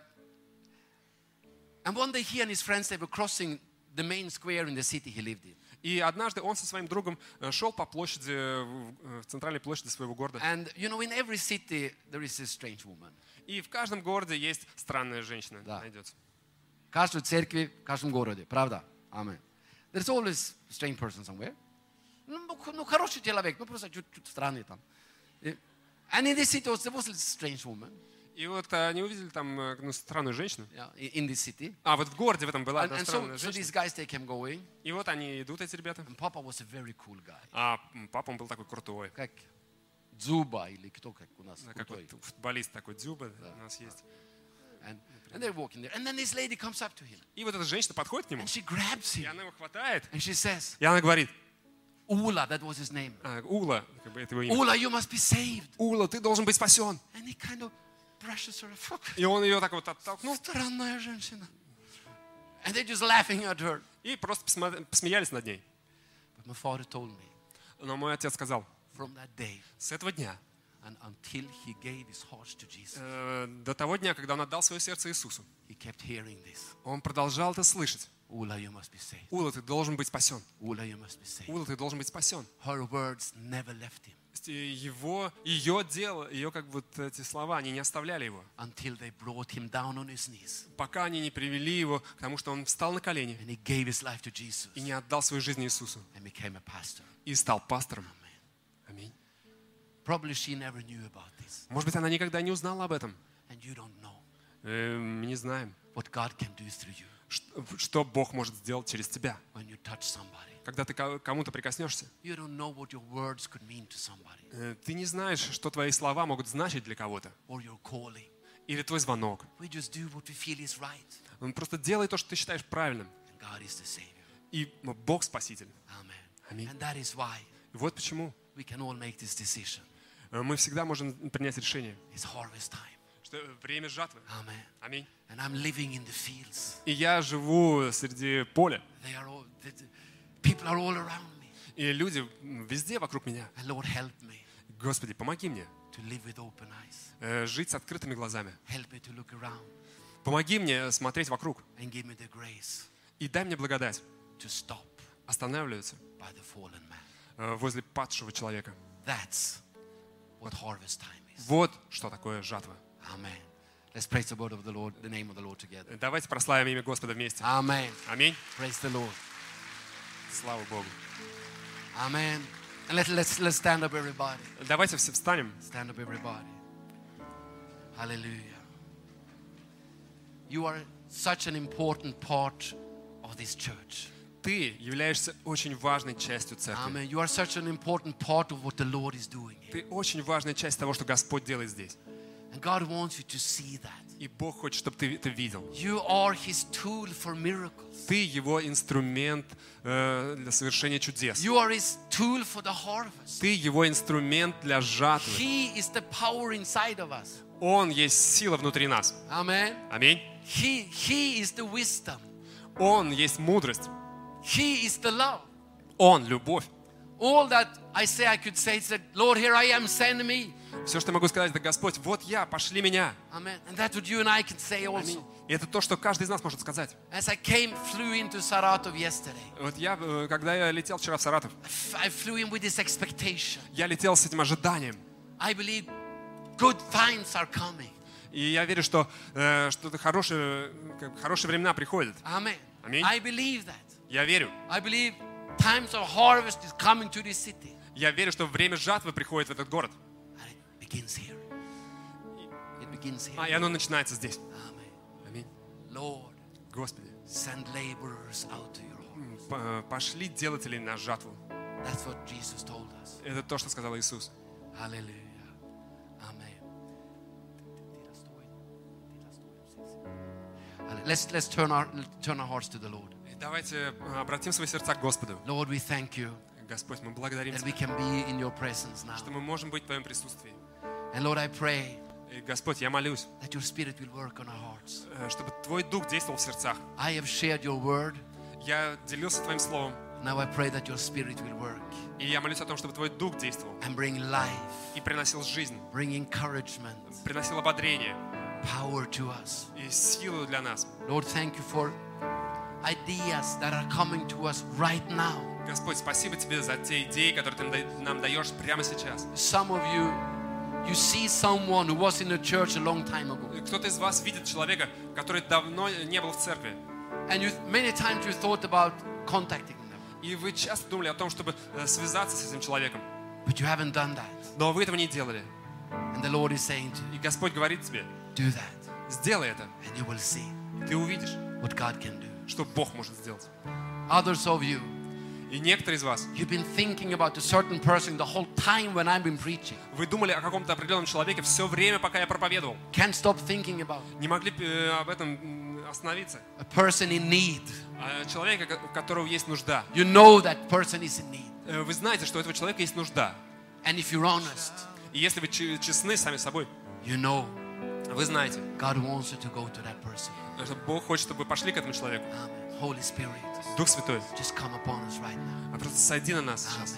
and one day he and his friends, they were crossing the main square in the city he lived in. И однажды он со своим другом э, шел по площади, э, в центральной площади своего города. And you know, in every city there is a strange woman. И в каждом городе есть странная женщина, Да. найдется. В каждой церкви, в каждом городе, правда? Amen. There's always a strange person somewhere. Ну, ну, хороший человек, ну просто чуть-чуть странный там. И- And in this city also, there was a strange woman И вот они увидели там э, ну, странную женщину. yeah, in this city. А вот в городе в этом была And, so, странная so женщина. these guys, they came going. И вот они идут, эти ребята. And Papa was a very cool guy. А папа он был такой крутой. Как Дзуба или кто как у нас Да, Как крутой. вот футболист такой Дзюба у нас есть. And, and they're walking there. And then this lady comes up to him. И вот эта женщина подходит к нему, And she grabs и him. она его хватает, And she says, и она говорит, Ula, that was his name. а, Ула, как бы это его имя. Ula, you must be saved. Ула, ты должен быть спасен. And he kind of brushes her. И он ее так вот оттолкнул, Странная женщина. And they're just laughing at her. и просто посмеялись над ней. But my father told me Но мой отец сказал, from that day с этого дня, and until he gave his heart to Jesus, э, до того дня, когда он отдал свое сердце Иисусу, he kept hearing this. он продолжал это слышать. Ула, ты должен быть спасен. Ула, ты должен быть спасен. Her words never left him То есть, э, Его, ее дело, ее как вот эти слова, они не оставляли его, until they brought him down on his knees пока они не привели его к тому, что он встал на колени and he gave his life to Jesus и не отдал свою жизнь Иисусу and became a pastor. и стал пастором. Аминь. Может быть, она никогда не узнала об этом. and you don't know Э, Мы не знаем, что, Бог может сделать через тебя. Когда ты ко- кому-то прикоснешься, ты не знаешь, что твои слова могут значить для кого-то. Или твой звонок. Он просто делай то, что ты считаешь правильным. И Бог спаситель. Аминь. Вот почему we can all make this decision. Э, мы всегда можем принять решение, что время жатвы. Аминь. И я живу среди поля. И люди везде вокруг меня. Господи, помоги мне э, жить с открытыми глазами. Помоги мне смотреть вокруг. И дай мне благодать останавливаться э, возле падшего человека. That's Вот что такое жатва. Amen. Let's praise the word of the Lord, the name of the Lord together. Давайте прославим имя Господа вместе. Amen. Аминь. Praise the Lord. Слава Богу. Amen. And let, let's, let's stand up, everybody. Давайте все встанем. Stand up, everybody. Hallelujah. You are such an important part of this church. Ты являешься очень важной частью церкви. Amen. You are such an important part of what the Lord is doing. here. Ты очень важная часть того, что Господь делает здесь. And God wants you to see that. И Бог хочет, чтобы ты это видел. You are His tool for miracles. Ты его инструмент э, для совершения чудес. You are His tool for the harvest. Ты его инструмент для жатвы. He is the power inside of us. Он есть сила внутри нас. Аминь. He, he is the wisdom. Он есть мудрость. He is the love. Он любовь. All that I say, I could say, is that, Lord, here I am, send me. Все, что я могу сказать, это Господь, вот я, пошли меня. Amen. And that's what you and I can say also. Аминь. И это то, что каждый из нас может сказать. As I came, flew into Saratov yesterday, Вот я, э, когда я летел вчера в Саратов, I flew in with this expectation. я летел с этим ожиданием. I believe good times are coming. И я верю, что э, что-то хорошее, бы хорошие времена приходят. Аминь. I believe that. Я верю. I believe times of harvest is coming to this city. Я верю, что время жатвы приходит в этот город. And it begins here. It begins here. А, и оно начинается здесь. Аминь. Lord, Господи, send laborers out to your harvest. пошли делателей на жатву. That's what Jesus told us. Это то, что сказал Иисус. Amen. Let's, let's turn, our, turn our hearts to the Lord. Давайте э, обратим свои сердца к Господу. Lord, we thank you Господь, мы благодарим Тебя, can be in your presence now. что мы можем быть в Твоем присутствии. And Lord, I pray И, Господь, я молюсь, that your spirit will work on our hearts. э, чтобы Твой Дух действовал в сердцах. I have shared your word. Я делился Твоим Словом, Now I pray that your spirit will work и я молюсь о том, чтобы Твой Дух действовал and bring life, и приносил жизнь, bring encouragement, приносил ободрение power to us. и силу для нас. Lord, thank you for Господь, спасибо Тебе за те идеи, которые Ты нам да- нам даешь прямо сейчас. Some of you, you see someone who was in the church a long time ago. Кто-то из вас видит человека, который давно не был в церкви, And you, many times you thought about contacting them, и вы часто думали о том, чтобы э, связаться с этим человеком, but you haven't done that. но вы этого не делали. And the Lord is saying to И Господь говорит тебе, you, do that, сделай это, and you will see ты увидишь, what God can do. Что Бог может сделать. Others of you, И некоторые из вас, you've been thinking about a certain person the whole time when I've been preaching. вы думали о каком-то определенном человеке все время, пока я проповедовал. Can't stop thinking about Не могли э, об этом остановиться. a person in need. А человека, у которого есть нужда. You know that person is in need. Э, Вы знаете, что у этого человека есть нужда. And if you're honest, И если вы че- честны сами собой, you know вы знаете, God wants you to go to that person. Что Бог хочет, чтобы вы пошли к этому человеку. Amen. Holy Spirit, Дух Святой, just come upon us right now. а просто сойди на нас сейчас.